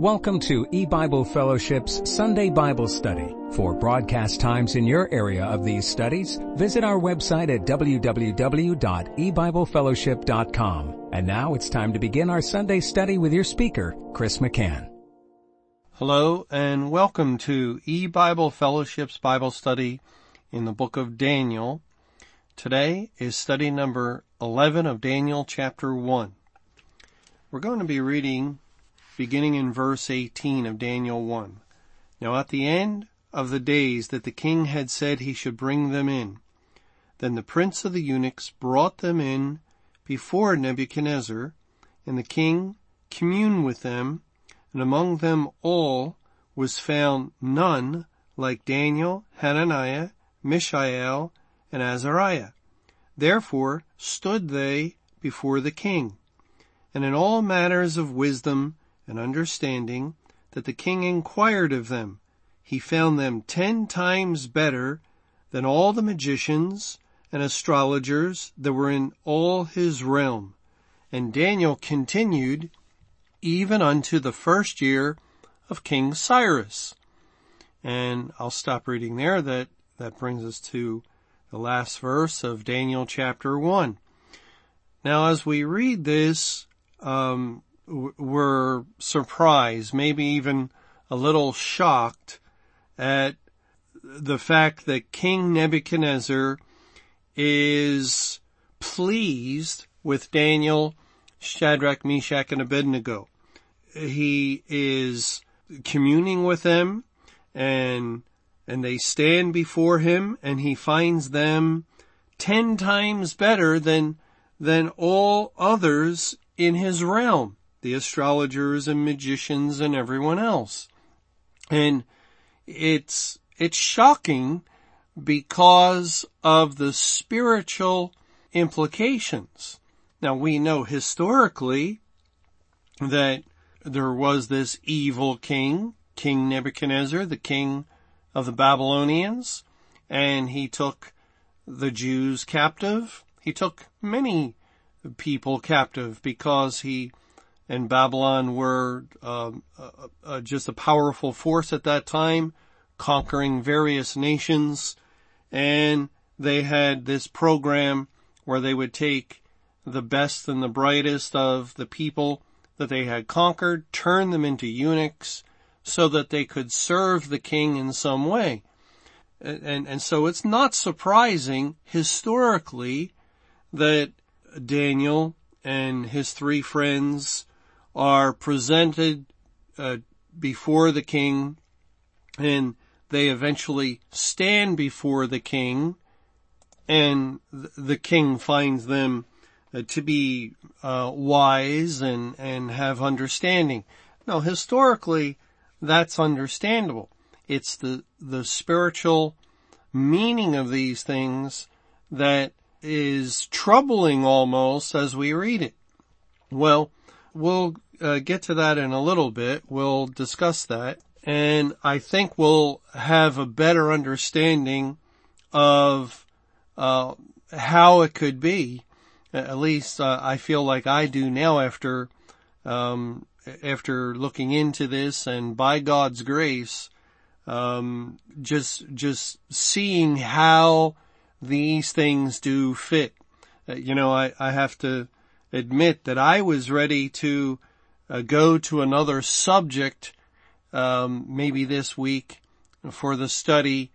Welcome to E-Bible Fellowship's Sunday Bible Study. For broadcast times in your area of these studies, visit our website at www.ebiblefellowship.com. And now it's time to begin our Sunday study with your speaker, Chris McCann. Hello and welcome to E-Bible Fellowship's Bible study in the book of Daniel. Today is study number 11 of Daniel chapter 1. We're going to be reading beginning in verse 18 of Daniel 1. Now at the end of the days that the king had said he should bring them in, then the prince of the eunuchs brought them in before Nebuchadnezzar, and the king communed with them, and among them all was found none like Daniel, Hananiah, Mishael, and Azariah. Therefore stood they before the king, and in all matters of wisdom and understanding that the king inquired of them. He found them ten times better than all the magicians and astrologers that were in all his realm. And Daniel continued even unto the first year of King Cyrus. And I'll stop reading there. That, that brings us to the last verse of Daniel chapter one. Now as we read this, um, were surprised, maybe even a little shocked at the fact that King Nebuchadnezzar is pleased with Daniel, Shadrach, Meshach, and Abednego. He is communing with them and, and they stand before him and he finds them ten times better than, than all others in his realm the astrologers and magicians and everyone else. And it's, it's shocking because of the spiritual implications. Now we know historically that there was this evil king, King Nebuchadnezzar, the king of the Babylonians, and he took the Jews captive. He took many people captive because he and Babylon were uh, uh, just a powerful force at that time, conquering various nations, and they had this program where they would take the best and the brightest of the people that they had conquered, turn them into eunuchs, so that they could serve the king in some way. And, and so it's not surprising historically that Daniel and his three friends are presented uh, before the king and they eventually stand before the king and the king finds them uh, to be uh, wise and and have understanding. Now historically that's understandable. It's the the spiritual meaning of these things that is troubling almost as we read it. Well, we'll uh, get to that in a little bit. We'll discuss that. And I think we'll have a better understanding of uh, how it could be. At least uh, I feel like I do now after um, after looking into this and by God's grace, um, just just seeing how these things do fit. Uh, you know, I, I have to admit that I was ready to uh, go to another subject, um, maybe this week for the study,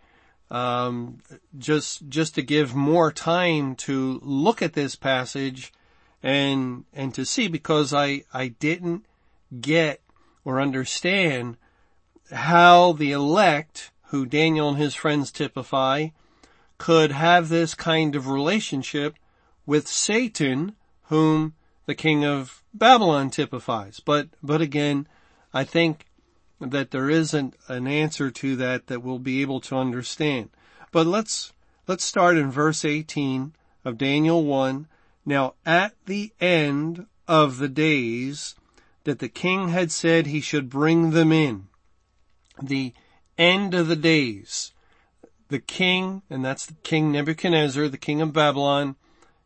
um, just just to give more time to look at this passage and and to see because I I didn't get or understand how the elect who Daniel and his friends typify could have this kind of relationship with Satan whom the king of Babylon typifies. But, but again, I think that there isn't an answer to that that we'll be able to understand. But let's, let's start in verse 18 of Daniel 1. Now at the end of the days that the king had said he should bring them in, the end of the days, the king, and that's the king Nebuchadnezzar, the king of Babylon,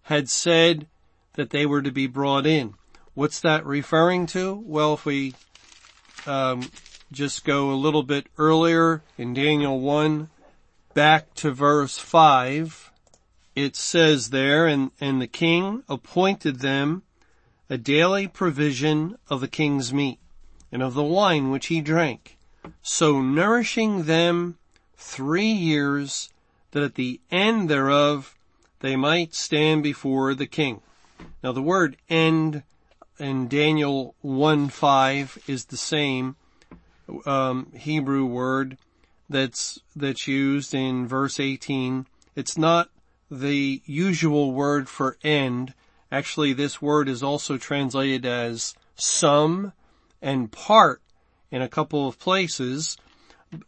had said that they were to be brought in. What's that referring to? Well, if we um, just go a little bit earlier in Daniel 1 back to verse 5. It says there, and, and the king appointed them a daily provision of the king's meat and of the wine which he drank. So nourishing them three years that at the end thereof they might stand before the king. Now the word end in Daniel 1-5 is the same um, Hebrew word that's that's used in verse 18. It's not the usual word for end. Actually, this word is also translated as some and part in a couple of places,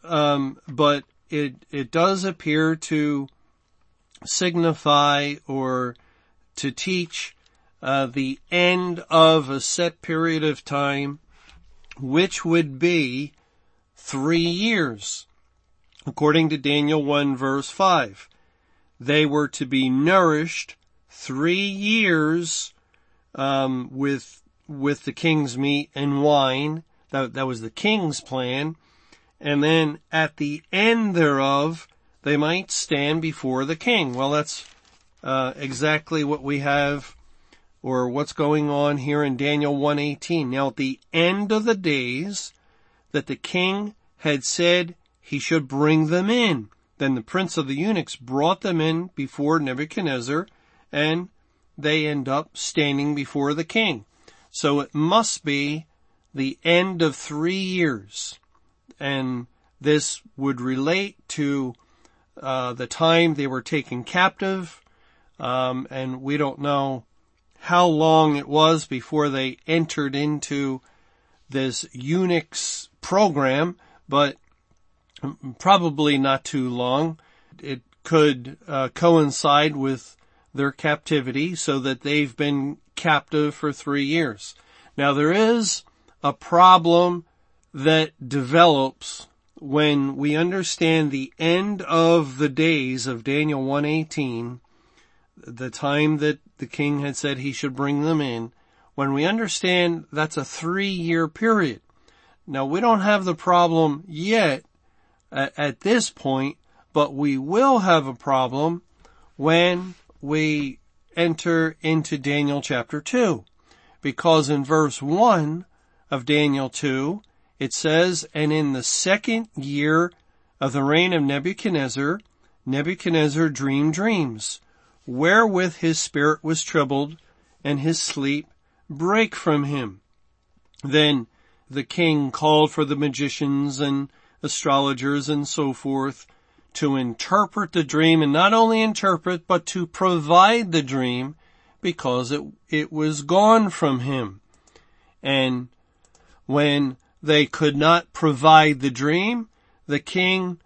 um, but it it does appear to signify or to teach uh, the end of a set period of time, which would be three years, according to Daniel 1 verse 5. They were to be nourished three years um, with with the king's meat and wine. That that was the king's plan, and then at the end thereof, they might stand before the king. Well, that's uh, exactly what we have or what's going on here in Daniel 118. Now at the end of the days that the king had said he should bring them in, then the prince of the eunuchs brought them in before Nebuchadnezzar and they end up standing before the king. So it must be the end of three years. And this would relate to uh, the time they were taken captive, um, and we don't know how long it was before they entered into this eunuchs program, but probably not too long. It could uh, coincide with their captivity so that they've been captive for three years. Now there is a problem that develops when we understand the end of the days of Daniel 118 the time that the king had said he should bring them in, when we understand that's a three year period. Now we don't have the problem yet at, at this point, but we will have a problem when we enter into Daniel chapter 2. Because in verse 1 of Daniel 2, it says, And in the second year of the reign of Nebuchadnezzar, Nebuchadnezzar dreamed dreams wherewith his spirit was troubled, and his sleep brake from him. Then the king called for the magicians and astrologers and so forth to interpret the dream and not only interpret, but to provide the dream because it, it was gone from him. And when they could not provide the dream, the king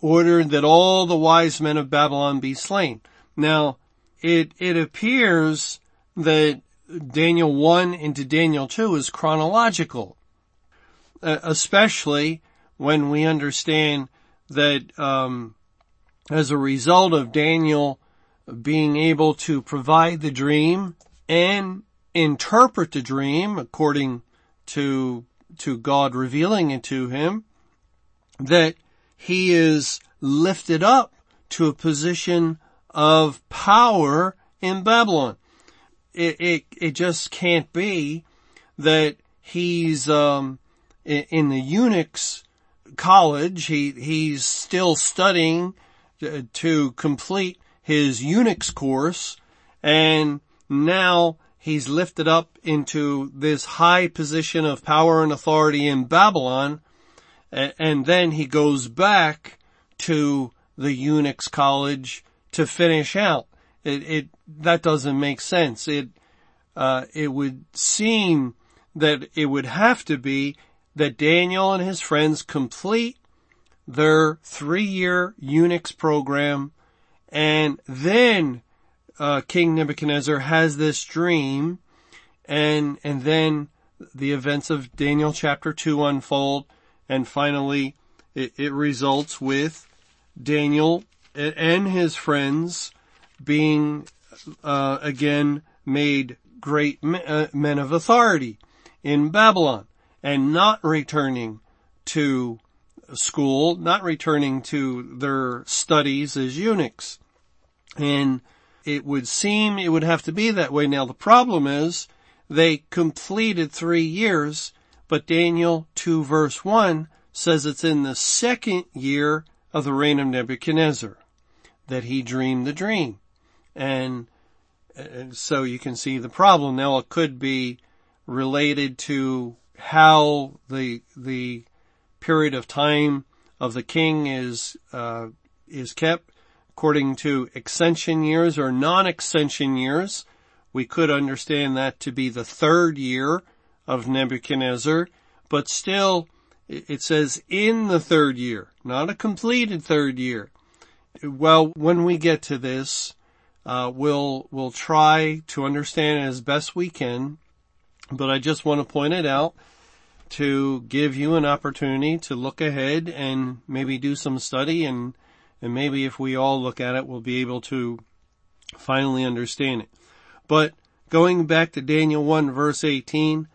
ordered that all the wise men of Babylon be slain. Now, it, it appears that Daniel 1 into Daniel 2 is chronological, uh, especially when we understand that um, as a result of Daniel being able to provide the dream and interpret the dream according to to God revealing it to him, that he is lifted up to a position of power in Babylon. It, it, it just can't be that he's, um, in the eunuchs college. He, he's still studying to complete his eunuchs course and now he's lifted up into this high position of power and authority in Babylon and then he goes back to the eunuchs college to finish out. It, it, that doesn't make sense. It, uh, it would seem that it would have to be that Daniel and his friends complete their three-year eunuchs program and then uh, King Nebuchadnezzar has this dream and and then the events of Daniel chapter 2 unfold and finally it, it results with Daniel and his friends being uh, again made great uh, men of authority in Babylon. and not returning to school, not returning to their studies as eunuchs. And it would seem it would have to be that way. Now the problem is they completed three years, but Daniel 2 verse 1 says it's in the second year of the reign of Nebuchadnezzar that he dreamed the dream. And, and so you can see the problem. Now it could be related to how the, the period of time of the king is, uh, is kept according to accession years or non-accession years. We could understand that to be the third year of Nebuchadnezzar, but still it says in the third year, not a completed third year. Well, when we get to this, uh, we'll, we'll try to understand as best we can, but I just want to point it out to give you an opportunity to look ahead and maybe do some study and, and maybe if we all look at it, we'll be able to finally understand it. But going back to Daniel 1 verse 18,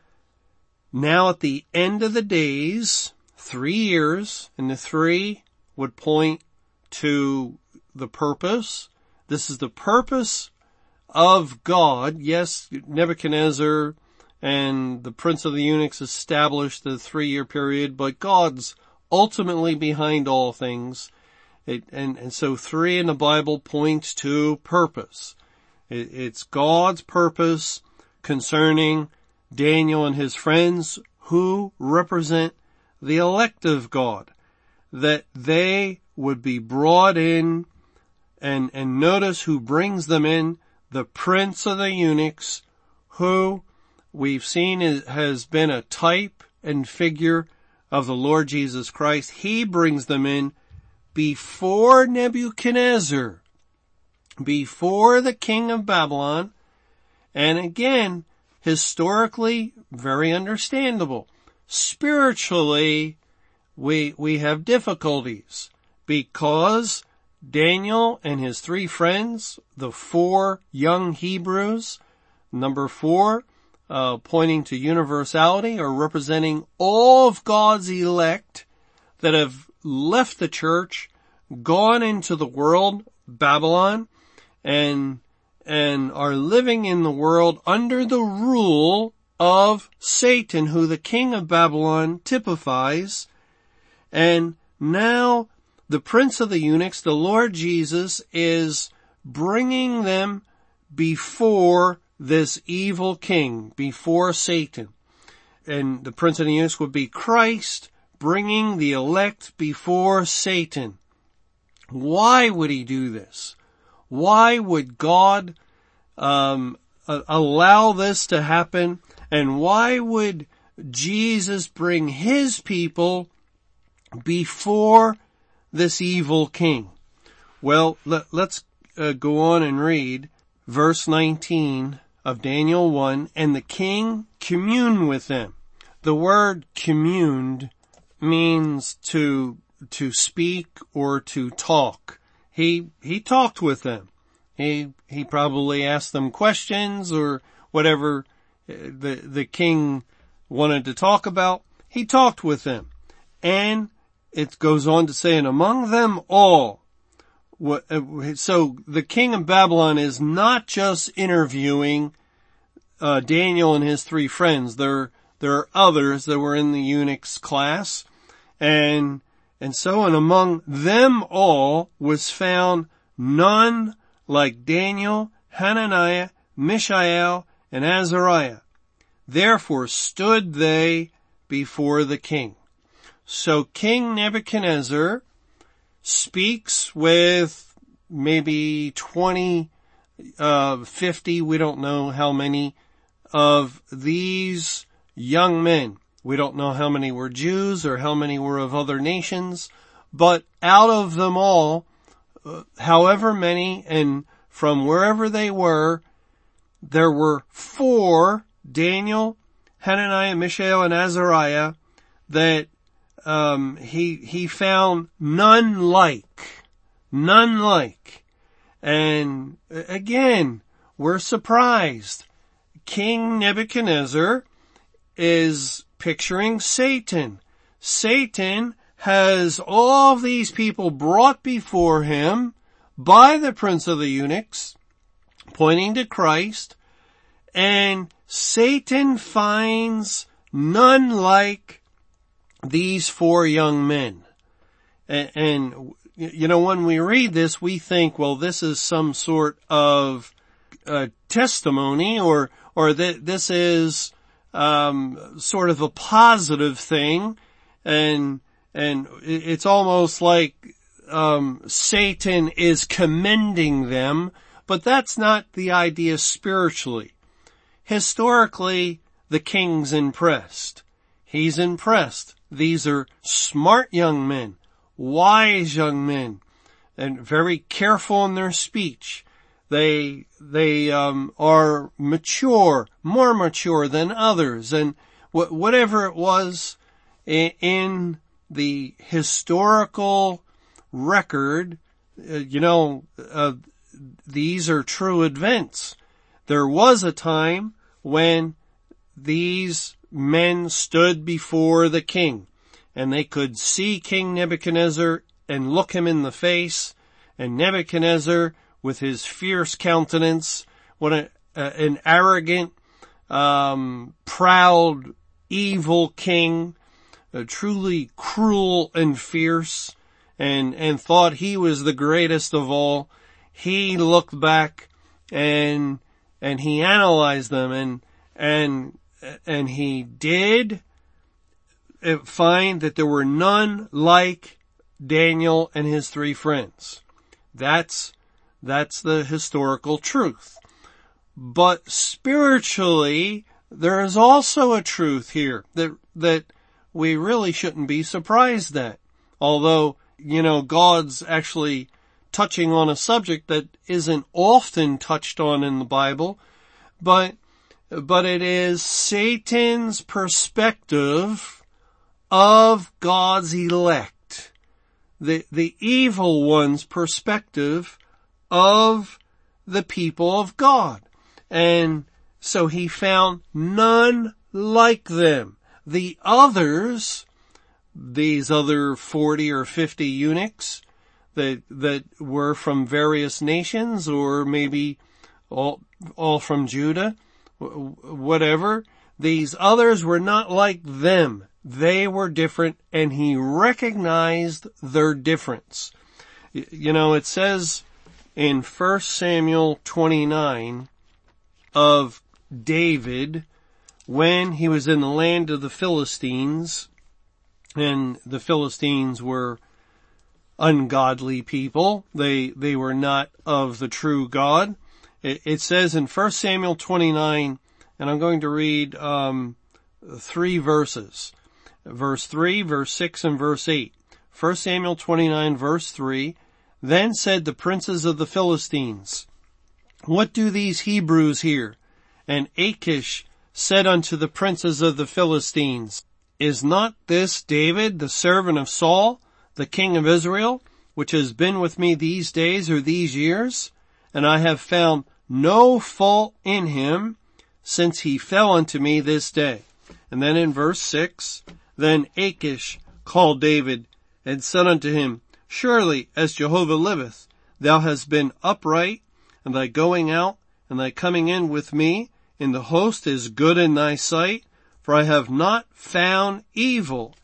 now at the end of the days, three years, and the three would point to the purpose. This is the purpose of God. Yes, Nebuchadnezzar and the prince of the eunuchs established the three year period, but God's ultimately behind all things. It, and, and so three in the Bible points to purpose. It, it's God's purpose concerning Daniel and his friends who represent the elect of God, that they would be brought in and, and notice who brings them in, the prince of the eunuchs, who we've seen has been a type and figure of the Lord Jesus Christ. He brings them in before Nebuchadnezzar, before the king of Babylon, and again, historically very understandable. Spiritually, we, we have difficulties because Daniel and his three friends, the four young Hebrews, number four, uh, pointing to universality or representing all of God's elect that have left the church, gone into the world, Babylon, and and are living in the world under the rule of Satan, who the king of Babylon typifies. And now the prince of the eunuchs, the Lord Jesus, is bringing them before this evil king, before Satan. And the prince of the eunuchs would be Christ bringing the elect before Satan. Why would he do this? Why would God um, allow this to happen? And why would Jesus bring his people before this evil king? Well, let, us uh, go on and read verse 19 of Daniel 1, and the king communed with them. The word communed means to, to speak or to talk he, he talked with them. He, he probably asked them questions or whatever uh, the, the king wanted to talk about. He talked with them. And it goes on to say, and among them all, uh, so the king of Babylon is not just interviewing uh, Daniel and his three friends. There, there are others that were in the eunuchs class, and and so and among them all was found none like Daniel, Hananiah, Mishael, and Azariah. Therefore stood they before the king. So King Nebuchadnezzar speaks with maybe 20, uh, 50, we don't know how many of these young men. We don't know how many were Jews or how many were of other nations, but out of them all, uh, however many and from wherever they were, there were four, Daniel, Hananiah, Mishael, and Azariah, that um, he he found none like, none like, and again we're surprised. King Nebuchadnezzar is picturing Satan. Satan has all these people brought before him by the prince of the eunuchs, pointing to Christ, and Satan finds none like these four young men. And, and, you know, when we read this, we think, well, this is some sort of uh, testimony or, or that this is, um, sort of a positive thing and, and it's almost like, um, Satan is commending them, but that's not the idea spiritually. Historically, the king's impressed. He's impressed. These are smart young men, wise young men, and very careful in their speech. They, they, um, are mature, more mature than others, and wh- whatever it was in, in the historical record, uh, you know, uh, these are true events. There was a time when these men stood before the king and they could see King Nebuchadnezzar and look him in the face and Nebuchadnezzar with his fierce countenance, what a, an arrogant, um, proud, evil king, truly cruel and fierce and, and thought he was the greatest of all. He looked back and, and he analyzed them and, and and he did uh, find that there were none like Daniel and his three friends. That's, that's the historical truth. But spiritually, there is also a truth here that, that we really shouldn't be surprised at. Although, you know, God's actually touching on a subject that isn't often touched on in the Bible, but but it is Satan's perspective of God's elect. The, the evil one's perspective of the people of God. And so he found none like them. The others, these other 40 or 50 eunuchs that, that were from various nations or maybe all, all from Judah, whatever. These others were not like them. They were different and he recognized their difference. You know, it says in 1 Samuel 29 of David when he was in the land of the Philistines and the Philistines were ungodly people. They, they were not of the true God. It, says in 1 Samuel 29, and I'm going to read um, three verses. Verse 3, verse 6, and verse 8. 1 Samuel 29 verse 3, Then said the princes of the Philistines, What do these Hebrews here? And Achish said unto the princes of the Philistines, Is not this David, the servant of Saul, the king of Israel, which has been with me these days or these years? And I have found no fault in him since he fell unto me this day. And then in verse six, then Achish called David and said unto him, Surely as Jehovah liveth, thou hast been upright and thy going out and thy coming in with me in the host is good in thy sight, for I have not found evil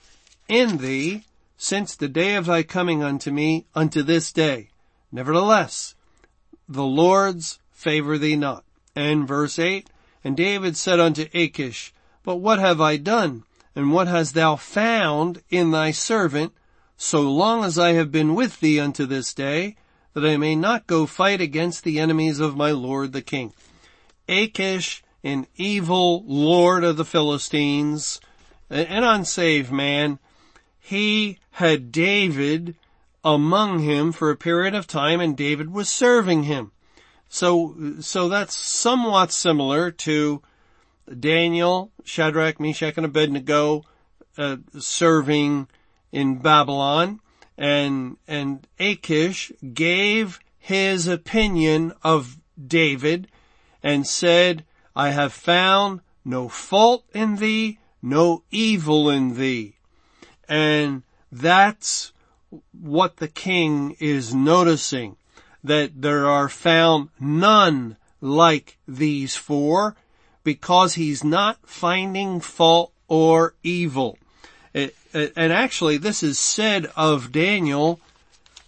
in thee since the day of thy coming unto me unto this day. Nevertheless, the Lord's favor thee not. And verse 8, And David said unto Achish, But what have I done? And what hast thou found in thy servant, so long as I have been with thee unto this day, that I may not go fight against the enemies of my lord the king? Achish, an evil lord of the Philistines, an unsaved man, he had David among him for a period of time and David was serving him. So, so that's somewhat similar to Daniel, Shadrach, Meshach, and Abednego uh, serving in Babylon, and and Achish gave his opinion of David and said, "I have found no fault in thee no evil in thee. And that's what the king is noticing, that there are found none like these four because he's not finding fault or evil. and actually this is said of Daniel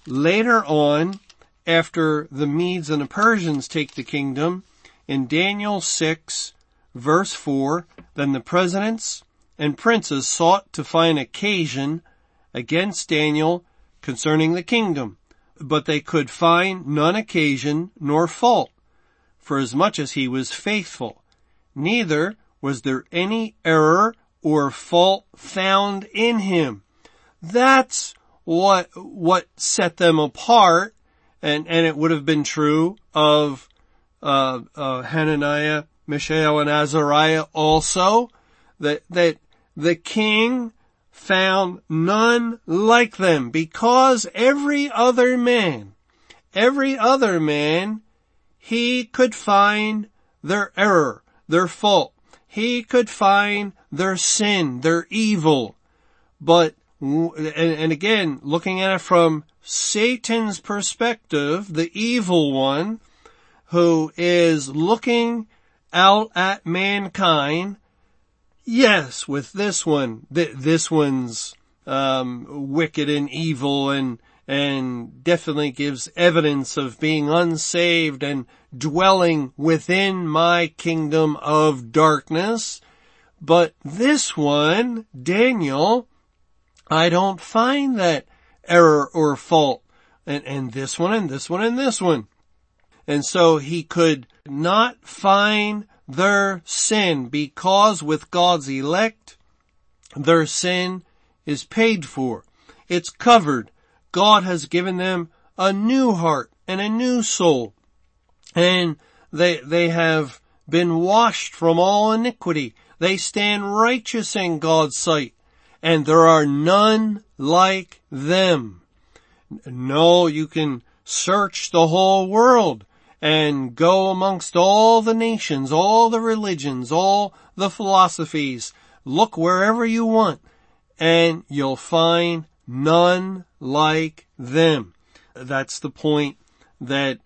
later on after the Medes and the Persians take the kingdom in Daniel 6 verse 4, then the presidents and princes sought to find occasion against Daniel concerning the kingdom, but they could find none occasion nor fault, for as much as he was faithful. Neither was there any error or fault found in him. That's what, what set them apart, and, and it would have been true of, uh, uh, Hananiah, Mishael, and Azariah also, that, that the king found none like them because every other man, every other man, he could find their error, their fault. He could find their sin, their evil. But, and, again, looking at it from Satan's perspective, the evil one, who is looking out at mankind Yes, with this one, th- this one's um, wicked and evil and and definitely gives evidence of being unsaved and dwelling within my kingdom of darkness. But this one, Daniel, I don't find that error or fault. And, and this one and this one and this one. And so he could not find their sin because with God's elect, their sin is paid for. It's covered. God has given them a new heart and a new soul. And they, they have been washed from all iniquity. They stand righteous in God's sight. And there are none like them. No, you can search the whole world and go amongst all the nations, all the religions, all the philosophies. Look wherever you want and you'll find none like them. That's the point that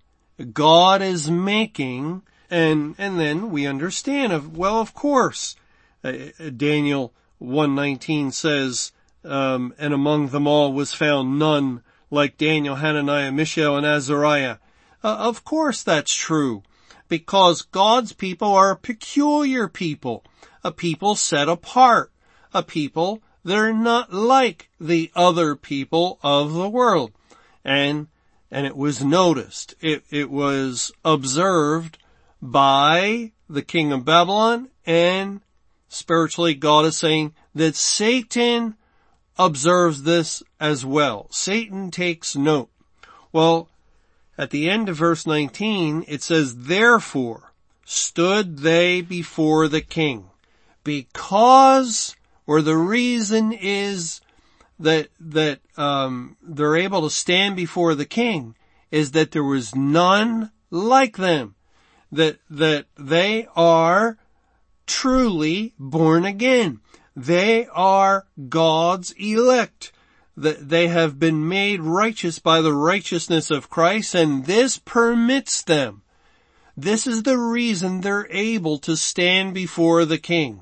God is making and, and then we understand of, well, of course, uh, Daniel 119 says, um, and among them all was found none like Daniel, Hananiah, Mishael, and Azariah. Uh, of course that's true. Because God's people are a peculiar people. A people set apart. A people that are not like the other people of the world. And, and it was noticed. It, it was observed by the king of Babylon and spiritually God is saying that Satan observes this as well. Satan takes note. Well, at the end of verse 19, it says, therefore stood they before the king because, or the reason is that, that, um, they're able to stand before the king is that there was none like them. That, that they are truly born again. They are God's elect that they have been made righteous by the righteousness of Christ and this permits them. This is the reason they're able to stand before the king.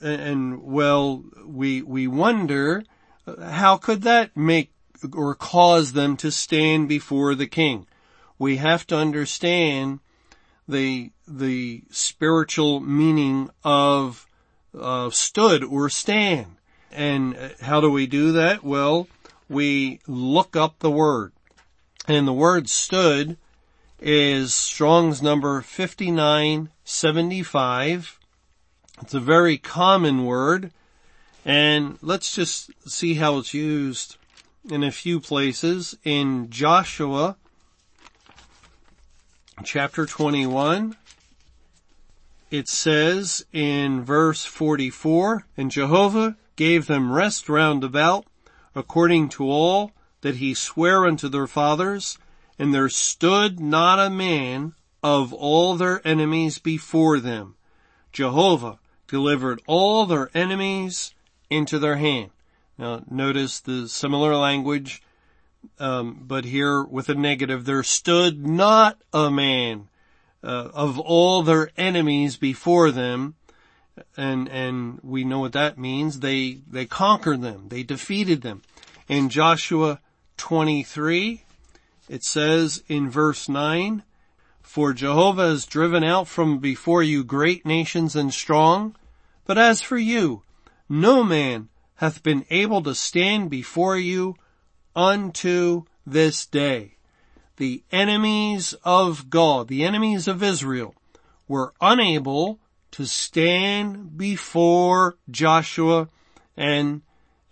And well, we, we wonder, how could that make or cause them to stand before the king? We have to understand the, the spiritual meaning of, uh, stood or stand. And how do we do that? Well, we look up the word. And the word stood is Strong's number 5975. It's a very common word. And let's just see how it's used in a few places. In Joshua chapter 21, it says in verse 44, and Jehovah gave them rest round about, according to all that he sware unto their fathers, and there stood not a man of all their enemies before them. Jehovah delivered all their enemies into their hand. Now notice the similar language, um, but here with a negative, there stood not a man uh, of all their enemies before them, and and we know what that means. They they conquered them, they defeated them. In Joshua 23, it says in verse 9, For Jehovah has driven out from before you great nations and strong, but as for you, no man hath been able to stand before you unto this day. The enemies of God, the enemies of Israel, were unable to stand before Joshua and,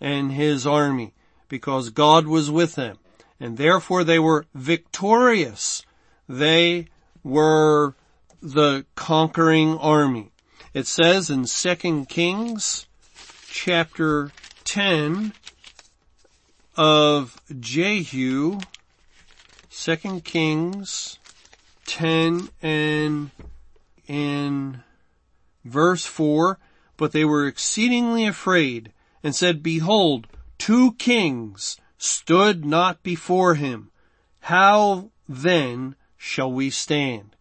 and his army because God was with them and therefore they were victorious. They were the conquering army. It says in 2 Kings chapter 10 of Jehu, 2 Kings 10 and in verse 4, but they were exceedingly afraid and said, behold, two kings stood not before him. How then shall we stand?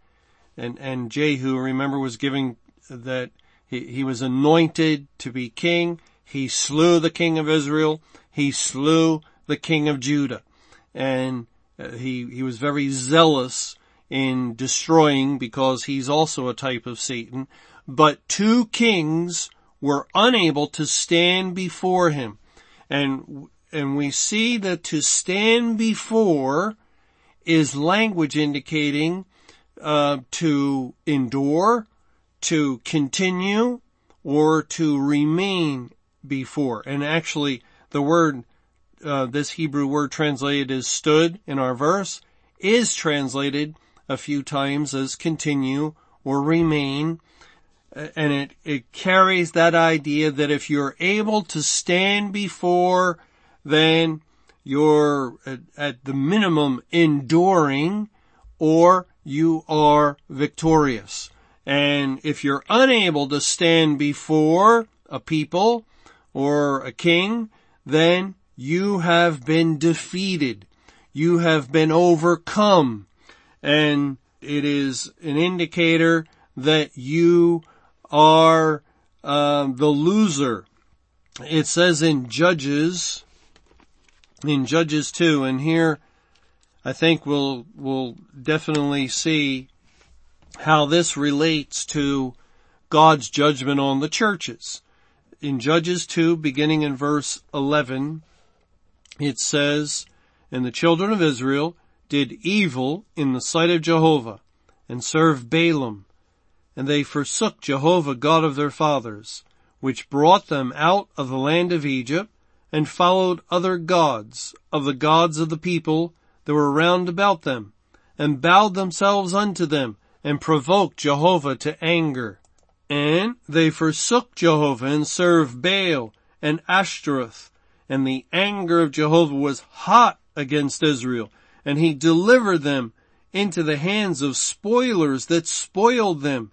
And, and Jehu, remember, was giving that he, he was anointed to be king. He slew the king of Israel. He slew the king of Judah. And uh, he, he was very zealous in destroying because he's also a type of Satan. But two kings were unable to stand before him. And and we see that to stand before is language indicating uh, to endure, to continue, or to remain before. And actually, the word, uh, this Hebrew word translated as stood in our verse, is translated a few times as continue or remain. And it, it carries that idea that if you're able to stand before then you're at, at the minimum enduring or you are victorious. And if you're unable to stand before a people or a king, then you have been defeated. You have been overcome. And it is an indicator that you are uh, the loser. It says in Judges in Judges 2, and here I think we'll, we'll definitely see how this relates to God's judgment on the churches. In Judges 2, beginning in verse 11, it says, And the children of Israel did evil in the sight of Jehovah, and served Baalim, and they forsook Jehovah God of their fathers, which brought them out of the land of Egypt, and followed other gods of the gods of the people that were round about them, and bowed themselves unto them, and provoked Jehovah to anger. And they forsook Jehovah and served Baal and Ashtaroth, and the anger of Jehovah was hot against Israel, and he delivered them into the hands of spoilers that spoiled them,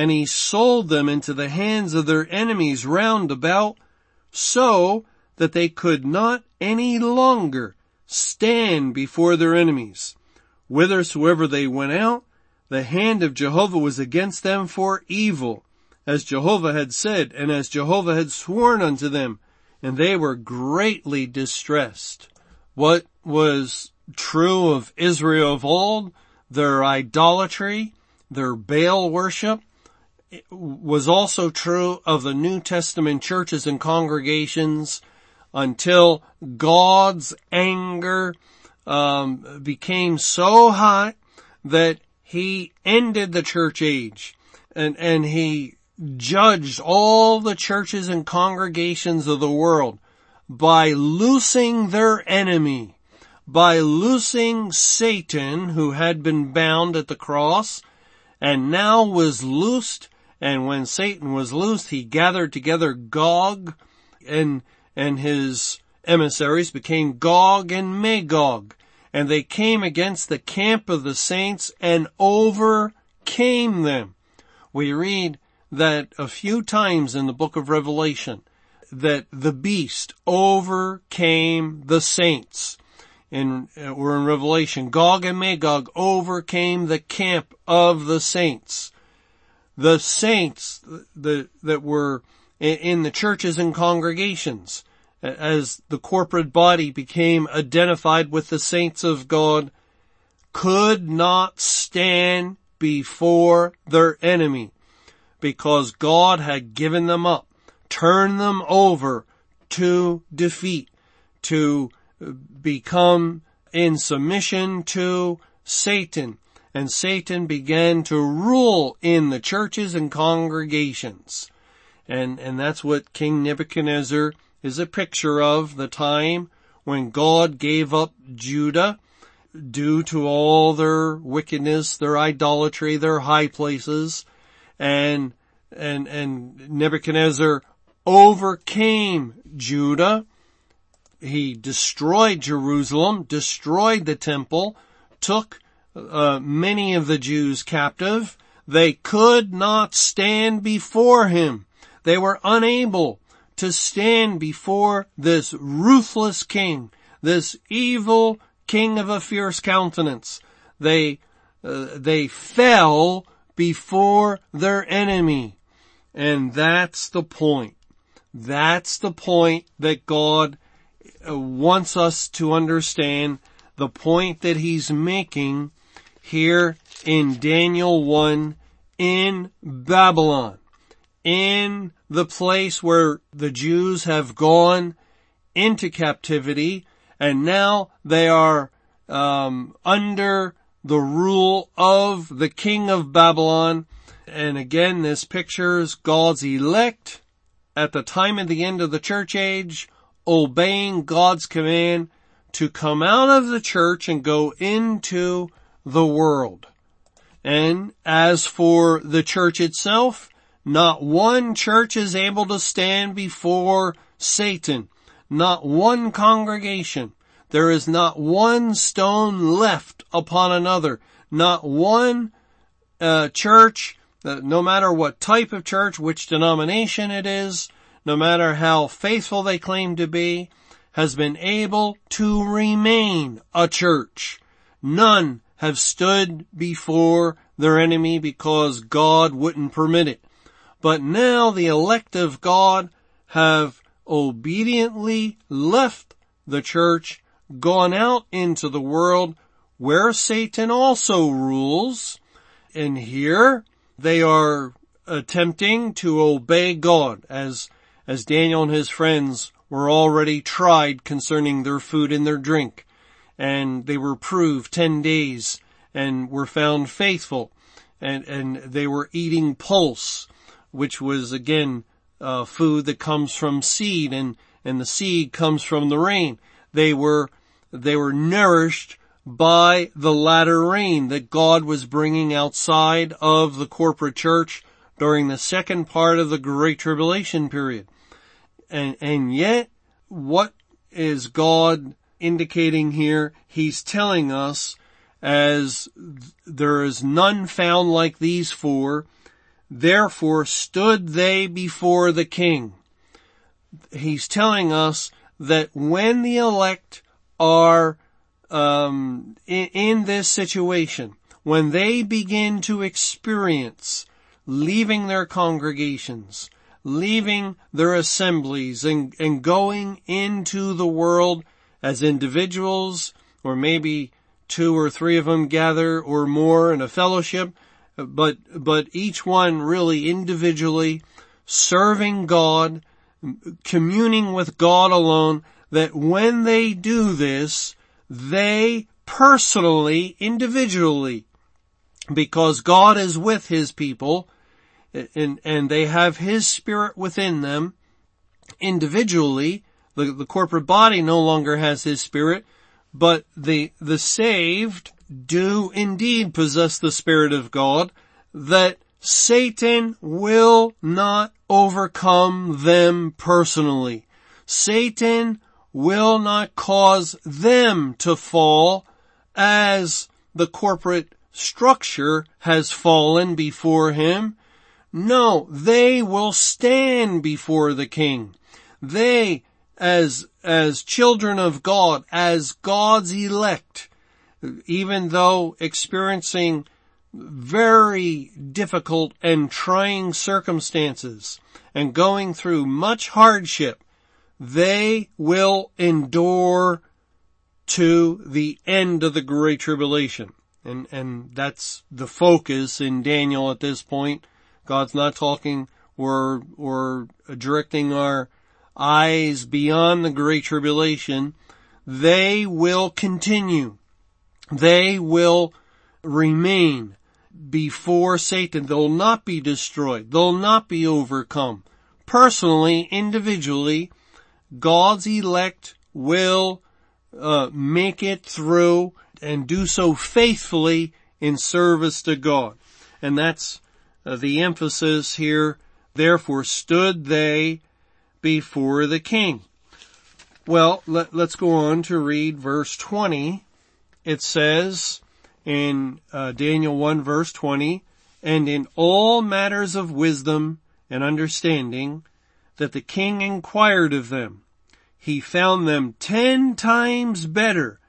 and he sold them into the hands of their enemies round about, so that they could not any longer stand before their enemies. Whithersoever they went out, the hand of Jehovah was against them for evil, as Jehovah had said, and as Jehovah had sworn unto them, and they were greatly distressed. What was true of Israel of old, their idolatry, their Baal worship, was also true of the New Testament churches and congregations until God's anger um, became so hot that he ended the church age and and he judged all the churches and congregations of the world by loosing their enemy by loosing Satan who had been bound at the cross and now was loosed and when Satan was loosed he gathered together Gog and and his emissaries became Gog and Magog, and they came against the camp of the saints and overcame them. We read that a few times in the book of Revelation that the beast overcame the saints. In, uh, we're in Revelation. Gog and Magog overcame the camp of the saints. The saints the, that were in the churches and congregations as the corporate body became identified with the saints of God could not stand before their enemy because God had given them up, turned them over to defeat, to become in submission to Satan. And Satan began to rule in the churches and congregations. And, and that's what King Nebuchadnezzar is a picture of the time when God gave up Judah due to all their wickedness, their idolatry, their high places, and, and, and Nebuchadnezzar overcame Judah. He destroyed Jerusalem, destroyed the temple, took uh, many of the Jews captive. They could not stand before him. They were unable to stand before this ruthless king, this evil king of a fierce countenance. They, uh, they fell before their enemy. And that's the point. That's the point that God uh, wants us to understand. The point that he's making here in Daniel 1 in Babylon. In the place where the Jews have gone into captivity and now they are um, under the rule of the king of Babylon. And again, this pictures God's elect at the time of the end of the church age, obeying God's command to come out of the church and go into the world. And as for the church itself, not one church is able to stand before Satan not one congregation. There is not one stone left upon another. Not one uh, church, uh, no matter what type of church, which denomination it is, no matter how faithful they claim to be, has been able to remain a church. None have stood before their enemy because God wouldn't permit it. But now the elect of God have obediently left the church, gone out into the world where Satan also rules. And here they are attempting to obey God as, as Daniel and his friends were already tried concerning their food and their drink. And they were proved 10 days and were found faithful. And, and they were eating pulse, which was again uh, food that comes from seed and, and the seed comes from the rain. They were, they were nourished by the latter rain that God was bringing outside of the corporate church during the second part of the Great Tribulation period. And, and yet, what is God indicating here? He's telling us as there is none found like these four, Therefore stood they before the king. He's telling us that when the elect are um, in, in this situation, when they begin to experience leaving their congregations, leaving their assemblies and, and going into the world as individuals or maybe two or three of them gather or more in a fellowship, but, but each one really individually serving God, communing with God alone, that when they do this, they personally, individually, because God is with His people, and, and they have His Spirit within them, individually, the, the corporate body no longer has His Spirit, but the, the saved do indeed possess the Spirit of God, that Satan will not overcome them personally. Satan will not cause them to fall as the corporate structure has fallen before him, No, they will stand before the king. They, as, as children of God, as God's elect, even though experiencing very difficult and trying circumstances and going through much hardship, they will endure to the end of the Great Tribulation. And, and that's the focus in Daniel at this point. God's not talking or, or directing our eyes beyond the Great Tribulation. They will continue. They will remain before Satan. They'll not be destroyed. They'll not be overcome. Personally, individually, God's elect will uh, make it through and do so faithfully in service to God. And that's uh, the emphasis here. Therefore stood they before the king. Well, let, us go on to read verse 20. It says in uh, Daniel 1 verse 20, and in all matters of wisdom and understanding that the king inquired of them, he found them ten times better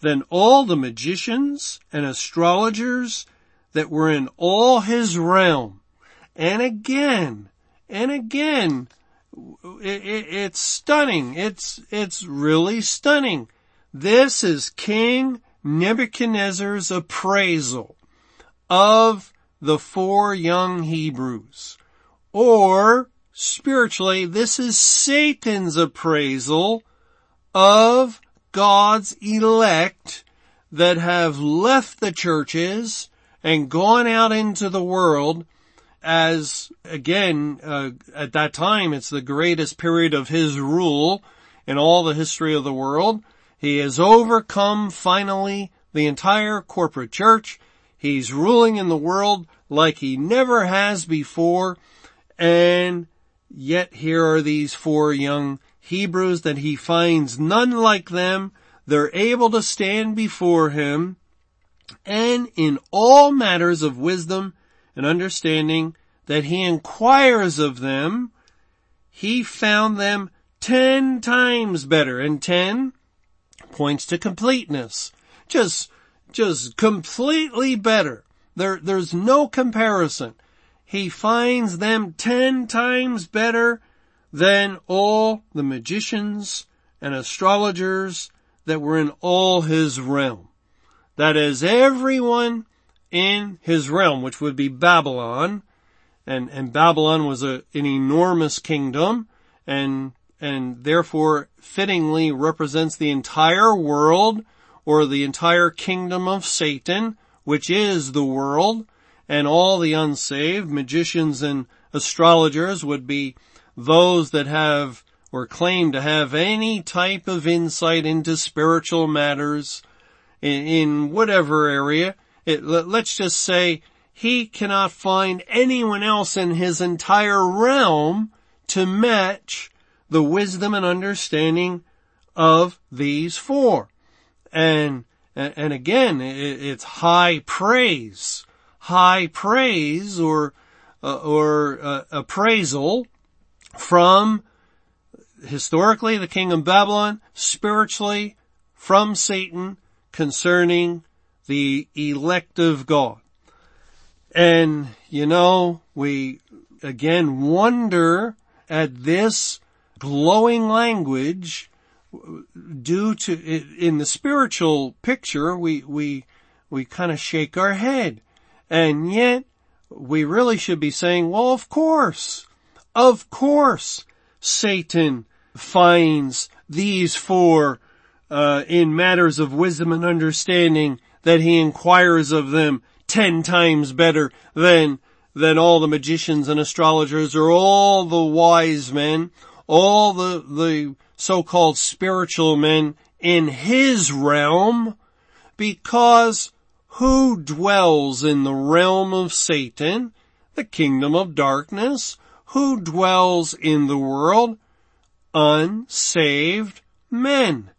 than all the magicians and astrologers that were in all his realm. And again, and again, it, it, it's stunning. It's, it's really stunning. This is King Nebuchadnezzar's appraisal of the four young Hebrews. Or, spiritually, this is Satan's appraisal of God's elect that have left the churches and gone out into the world as again, uh, at that time, it's the greatest period of his rule in all the history of the world. He has overcome finally the entire corporate church. He's ruling in the world like he never has before. And yet here are these four young Hebrews that he finds none like them. They're able to stand before him and in all matters of wisdom and understanding that he inquires of them, he found them ten times better and ten points to completeness. Just, just completely better. There, there's no comparison. He finds them ten times better than all the magicians and astrologers that were in all his realm. That is everyone in his realm, which would be Babylon, and, and Babylon was a, an enormous kingdom, and, and therefore fittingly represents the entire world, or the entire kingdom of Satan, which is the world, and all the unsaved, magicians and astrologers would be those that have or claim to have any type of insight into spiritual matters in, in whatever area. It, let's just say he cannot find anyone else in his entire realm to match the wisdom and understanding of these four. And, and again, it's high praise, high praise or, uh, or uh, appraisal from historically the king of Babylon, spiritually from Satan concerning the elect of God. And, you know, we again wonder at this glowing language due to, in the spiritual picture, we, we, we kind of shake our head. And yet, we really should be saying, well, of course, of course, Satan finds these four uh, in matters of wisdom and understanding that he inquires of them ten times better than than all the magicians and astrologers or all the wise men, all the the so-called spiritual men in his realm, because who dwells in the realm of Satan, the kingdom of darkness, who dwells in the world? Unsaved men.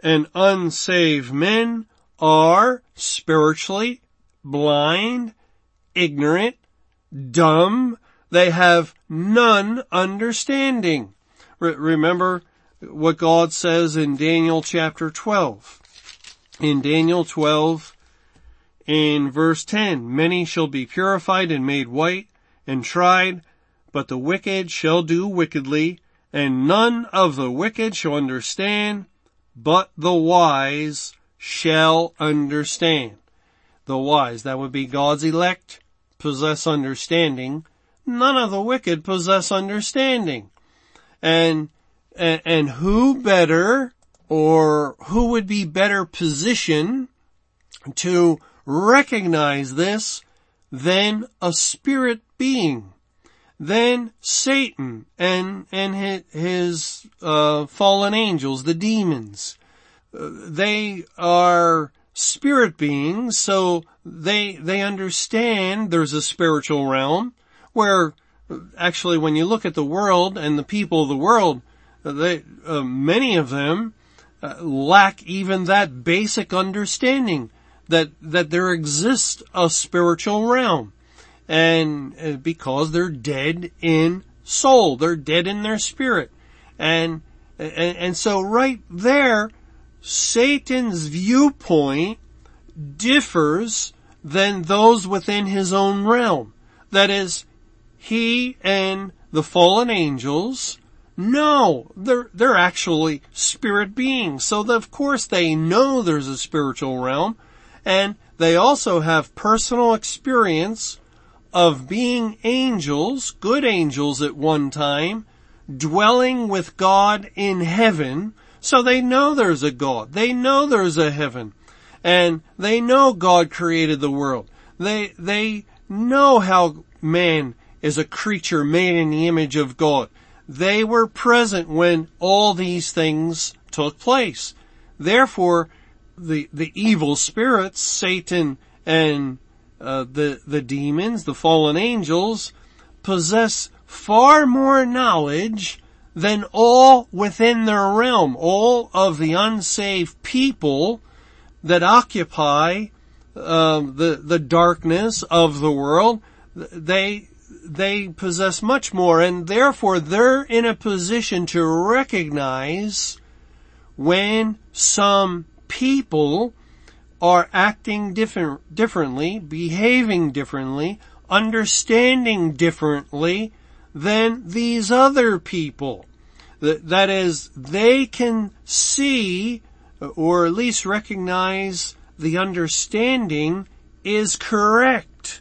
And unsaved men are spiritually blind, ignorant, dumb. they have none understanding. Re- remember what God says in Daniel chapter 12. In Daniel 12, in verse 10, many shall be purified and made white and tried, but the wicked shall do wickedly, and none of the wicked shall understand, but the wise shall understand. The wise, that would be God's elect, possess understanding. None of the wicked possess understanding. And, and, and who better or who would be better positioned to recognize this than a spirit being, than Satan and, and his, uh, fallen angels, the demons. They are spirit beings, so they, they understand there's a spiritual realm where actually when you look at the world and the people of the world, they, uh, many of them uh, lack even that basic understanding that, that there exists a spiritual realm. And uh, because they're dead in soul, they're dead in their spirit. And, and, and so right there, Satan's viewpoint differs than those within his own realm. That is, he and the fallen angels, no, they're, they're actually spirit beings. So of course they know there's a spiritual realm and they also have personal experience of being angels, good angels at one time, dwelling with God in heaven. So they know there's a God. They know there's a heaven. And they know God created the world. They, they know how man is a creature made in the image of God. They were present when all these things took place. Therefore, the the evil spirits, Satan and uh, the the demons, the fallen angels, possess far more knowledge than all within their realm, all of the unsaved people that occupy um, the the darkness of the world. They they possess much more, and therefore they're in a position to recognize when some people are acting different, differently, behaving differently, understanding differently than these other people. That is, they can see or at least recognize the understanding is correct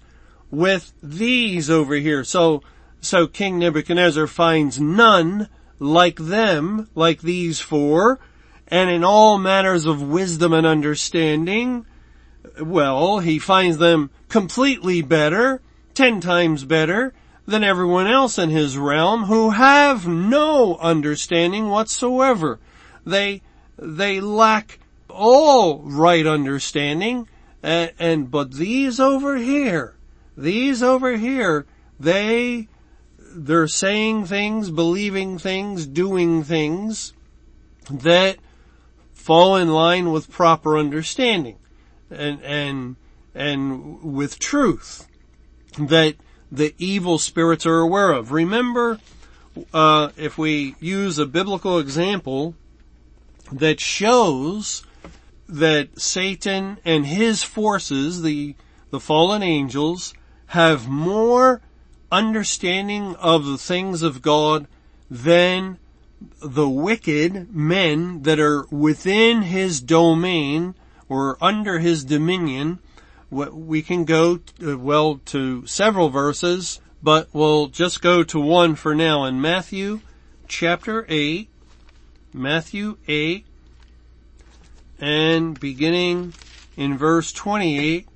with these over here. So, so King Nebuchadnezzar finds none like them, like these four, and in all matters of wisdom and understanding, well, he finds them completely better, ten times better, than everyone else in his realm who have no understanding whatsoever. They, they lack all right understanding, and, and but these over here, these over here, they, they're saying things, believing things, doing things that fall in line with proper understanding and, and, and with truth that the evil spirits are aware of. Remember, uh, if we use a biblical example that shows that Satan and his forces, the, the fallen angels, have more understanding of the things of God than the wicked men that are within his domain or under his dominion, we can go, uh, well, to several verses, but we'll just go to one for now. In Matthew chapter 8, Matthew 8, and beginning in verse 28,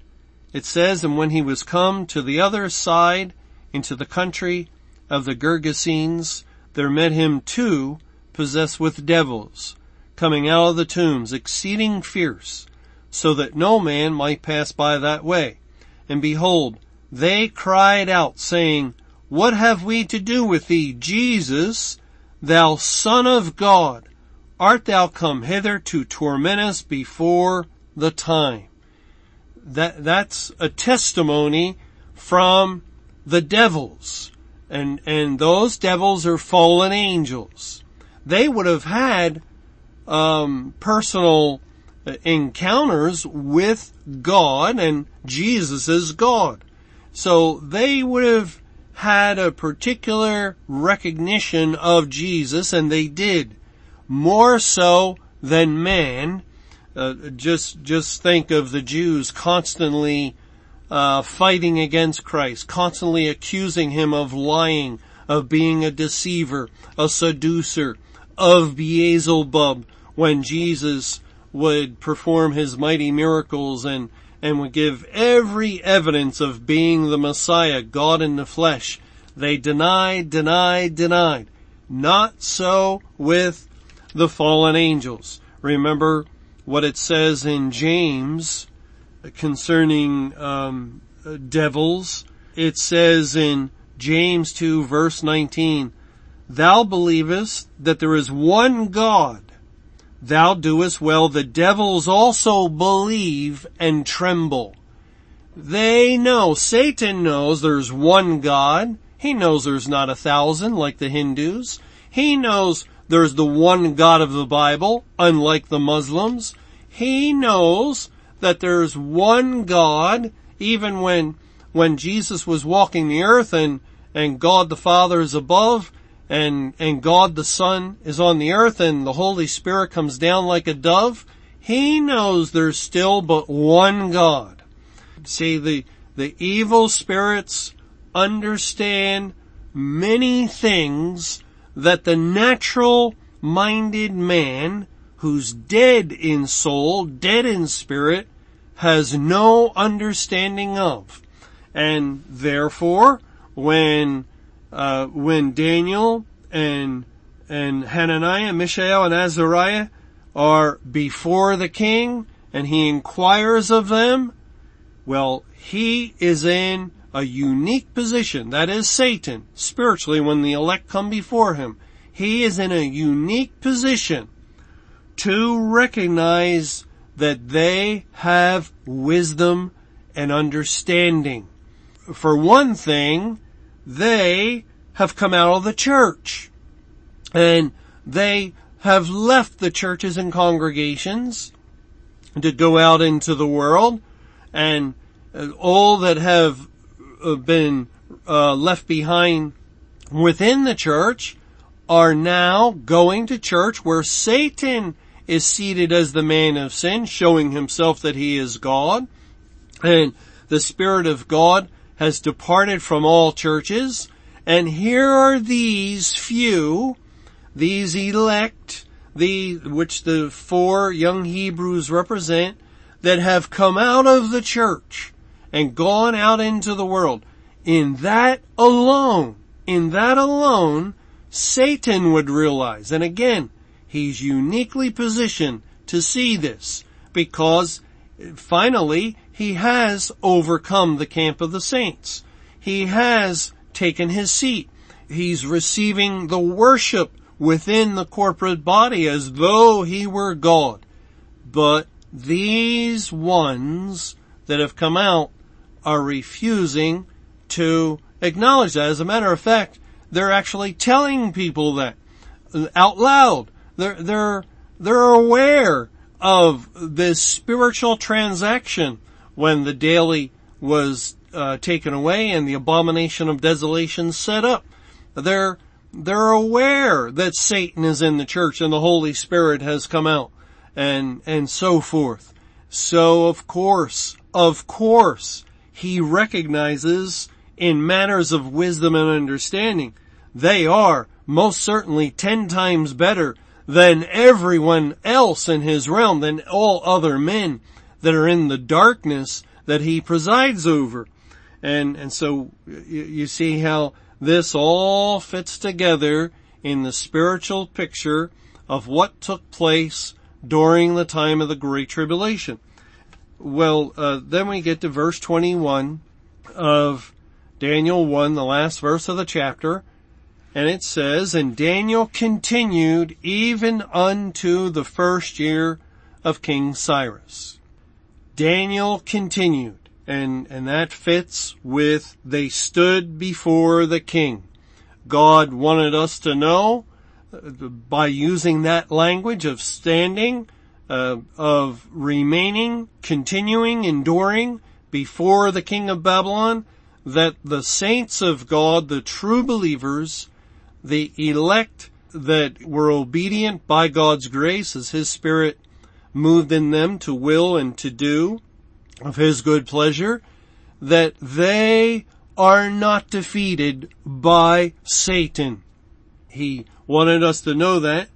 it says, And when he was come to the other side into the country of the Gergesenes, there met him two possessed with devils, coming out of the tombs, exceeding fierce, so that no man might pass by that way. And behold, they cried out, saying, What have we to do with thee, Jesus, thou Son of God? Art thou come hither to torment us before the time? That, that's a testimony from the devils and, and those devils are fallen angels. They would have had, um, personal encounters with God and Jesus is God. So they would have had a particular recognition of Jesus and they did more so than man. Uh, just, just think of the Jews constantly uh, fighting against Christ, constantly accusing him of lying, of being a deceiver, a seducer, of Beelzebub when Jesus would perform his mighty miracles and, and would give every evidence of being the Messiah, God in the flesh. They denied, denied, denied. Not so with the fallen angels. Remember what it says in James concerning um, devils. It says in James 2 verse 19, Thou believest that there is one God. Thou doest well. The devils also believe and tremble. They know, Satan knows there's one God. He knows there's not a thousand like the Hindus. He knows there's the one God of the Bible, unlike the Muslims. He knows that there's one God, even when, when Jesus was walking the earth and, and God the Father is above and, and God the Son is on the earth and the Holy Spirit comes down like a dove, he knows there's still but one God. See, the, the evil spirits understand many things that the natural minded man who's dead in soul, dead in spirit, has no understanding of. And therefore, when, uh, when Daniel and, and Hananiah, Mishael, and Azariah are before the king and he inquires of them, well, he is in a unique position. That is Satan, spiritually, when the elect come before him. He is in a unique position to recognize that they have wisdom and understanding. For one thing, they have come out of the church and they have left the churches and congregations to go out into the world and all that have uh, been uh, left behind within the church are now going to church where Satan is seated as the man of sin, showing himself that he is God. And the Spirit of God has departed from all churches. And here are these few, these elect, the, which the four young Hebrews represent, that have come out of the church and gone out into the world. In that alone, in that alone, Satan would realize, and again, He's uniquely positioned to see this because finally he has overcome the camp of the saints. He has taken his seat. He's receiving the worship within the corporate body as though he were God. But these ones that have come out are refusing to acknowledge that. As a matter of fact, they're actually telling people that uh, out loud. They're, they're, they're aware of this spiritual transaction when the daily was uh, taken away and the abomination of desolation set up. They're, they're aware that Satan is in the church and the Holy Spirit has come out and, and so forth. So of course, of course, he recognizes in matters of wisdom and understanding, they are most certainly ten times better than everyone else in his realm, than all other men that are in the darkness that he presides over. And, and so you, see how this all fits together in the spiritual picture of what took place during the time of the Great Tribulation. Well, uh, then we get to verse 21 of Daniel 1, the last verse of the chapter, and it says, And Daniel continued even unto the first year of King Cyrus. Daniel continued, and, and that fits with they stood before the king. God wanted us to know uh, by using that language of standing, uh, of remaining, continuing, enduring before the king of Babylon, that the saints of God, the true believers, the elect that were obedient by God's grace as His Spirit moved in them to will and to do of His good pleasure, that they are not defeated by Satan. He wanted us to know that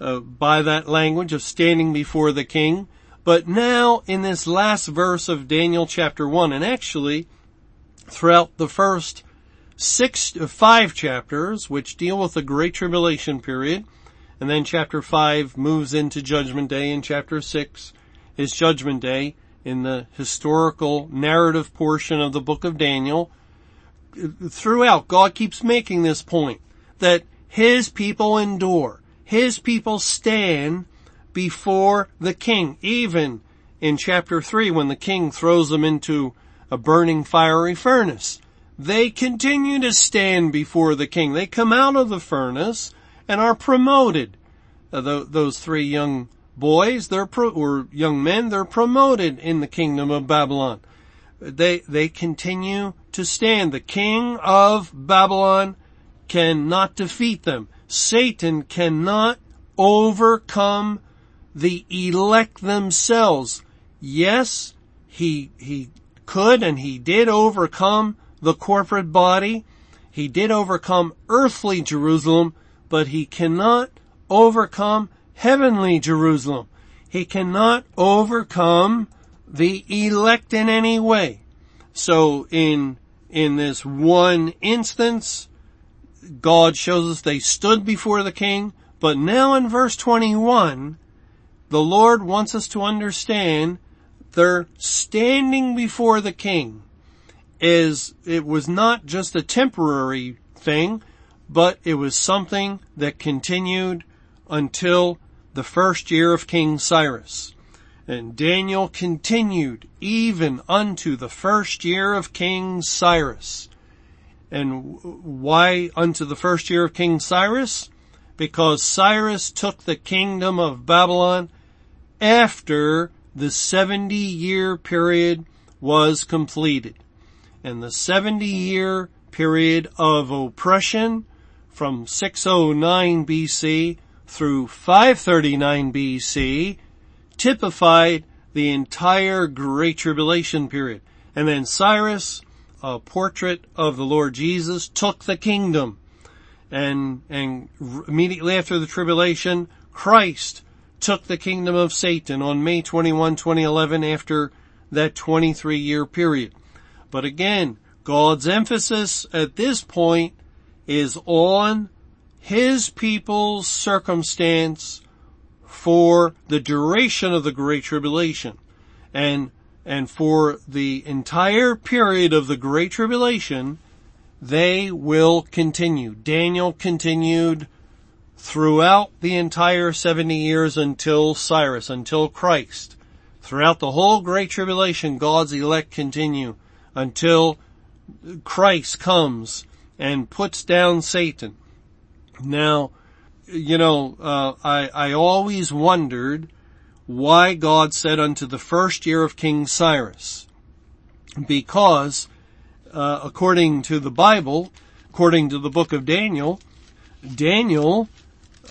uh, by that language of standing before the king. But now in this last verse of Daniel chapter 1, and actually throughout the first six, uh, five chapters, which deal with the Great Tribulation period, and then chapter five moves into Judgment Day, and chapter six is Judgment Day in the historical narrative portion of the book of Daniel. Throughout, God keeps making this point that His people endure. His people stand before the king, even in chapter three when the king throws them into a burning fiery furnace they continue to stand before the king. They come out of the furnace and are promoted. Uh, th- those three young boys, they're pro- or young men, they're promoted in the kingdom of Babylon. They, they continue to stand. The king of Babylon cannot defeat them. Satan cannot overcome the elect themselves. Yes, he, he could and he did overcome the corporate body. He did overcome earthly Jerusalem, but he cannot overcome heavenly Jerusalem. He cannot overcome the elect in any way. So in, in this one instance, God shows us they stood before the king, but now in verse 21, the Lord wants us to understand they're standing before the king is it was not just a temporary thing, but it was something that continued until the first year of King Cyrus. And Daniel continued even unto the first year of King Cyrus. And why unto the first year of King Cyrus? Because Cyrus took the kingdom of Babylon after the 70 year period was completed and the 70 year period of oppression from 609 BC through 539 BC typified the entire Great Tribulation period. And then Cyrus, a portrait of the Lord Jesus, took the kingdom. And, and immediately after the tribulation, Christ took the kingdom of Satan on May 21, 2011 after that 23 year period. But again, God's emphasis at this point is on His people's circumstance for the duration of the Great Tribulation. And, and for the entire period of the Great Tribulation, they will continue. Daniel continued throughout the entire 70 years until Cyrus, until Christ. Throughout the whole Great Tribulation, God's elect continue until Christ comes and puts down Satan. Now, you know, uh, I, I always wondered why God said unto the first year of King Cyrus. Because, uh, according to the Bible, according to the book of Daniel, Daniel,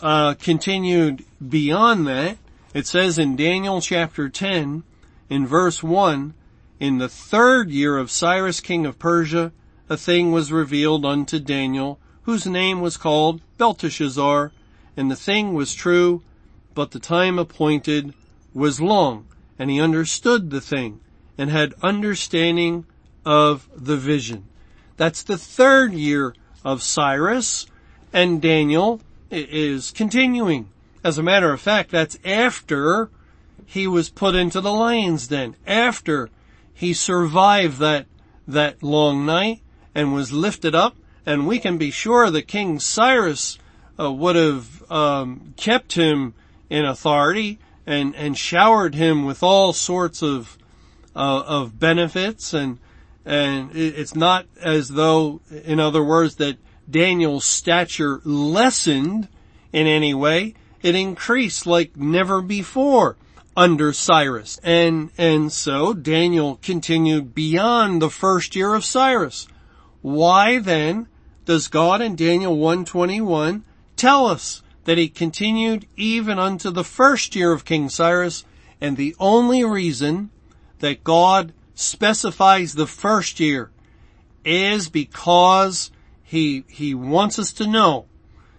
uh, continued beyond that. It says in Daniel chapter 10, in verse 1, in the third year of Cyrus king of Persia, a thing was revealed unto Daniel, whose name was called Belteshazzar, and the thing was true, but the time appointed was long, and he understood the thing, and had understanding of the vision. That's the third year of Cyrus, and Daniel is continuing. As a matter of fact, that's after he was put into the lion's den, after he survived that, that long night and was lifted up and we can be sure that King Cyrus uh, would have um, kept him in authority and and showered him with all sorts of uh, of benefits and and it's not as though in other words that Daniel's stature lessened in any way. It increased like never before under Cyrus. And, and so Daniel continued beyond the first year of Cyrus. Why then does God in Daniel 121 tell us that he continued even unto the first year of King Cyrus? And the only reason that God specifies the first year is because he, he wants us to know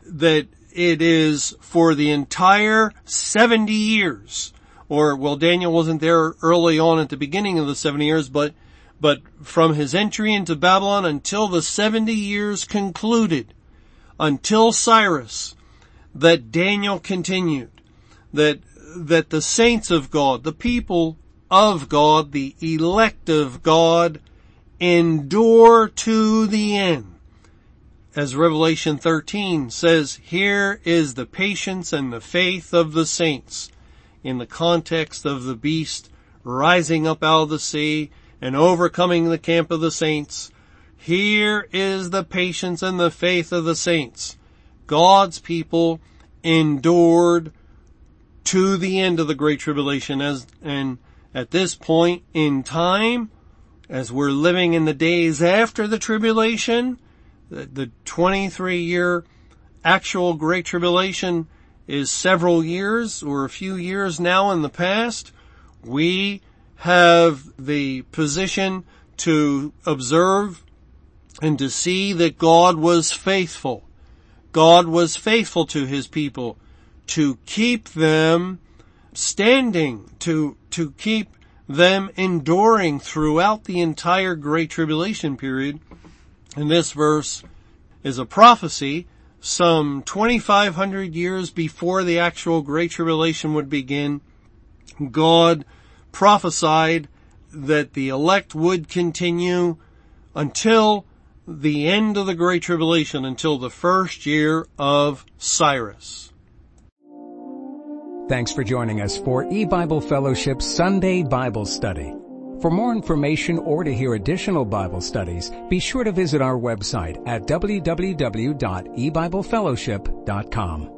that it is for the entire 70 years. Or well Daniel wasn't there early on at the beginning of the 70 years but but from his entry into Babylon until the 70 years concluded until Cyrus that Daniel continued that that the saints of God the people of God the elect of God endure to the end. As Revelation 13 says, here is the patience and the faith of the saints in the context of the beast rising up out of the sea and overcoming the camp of the saints. Here is the patience and the faith of the saints. God's people endured to the end of the great tribulation as, and at this point in time, as we're living in the days after the tribulation, the, the 23 year actual Great Tribulation is several years or a few years now in the past. We have the position to observe and to see that God was faithful. God was faithful to his people to keep them standing, to, to keep them enduring throughout the entire Great Tribulation period and this verse is a prophecy some 2500 years before the actual Great Tribulation would begin. God prophesied that the elect would continue until the end of the Great Tribulation, until the first year of Cyrus. Thanks for joining us for E-Bible Fellowship Sunday Bible Study. For more information or to hear additional Bible studies, be sure to visit our website at www.ebiblefellowship.com.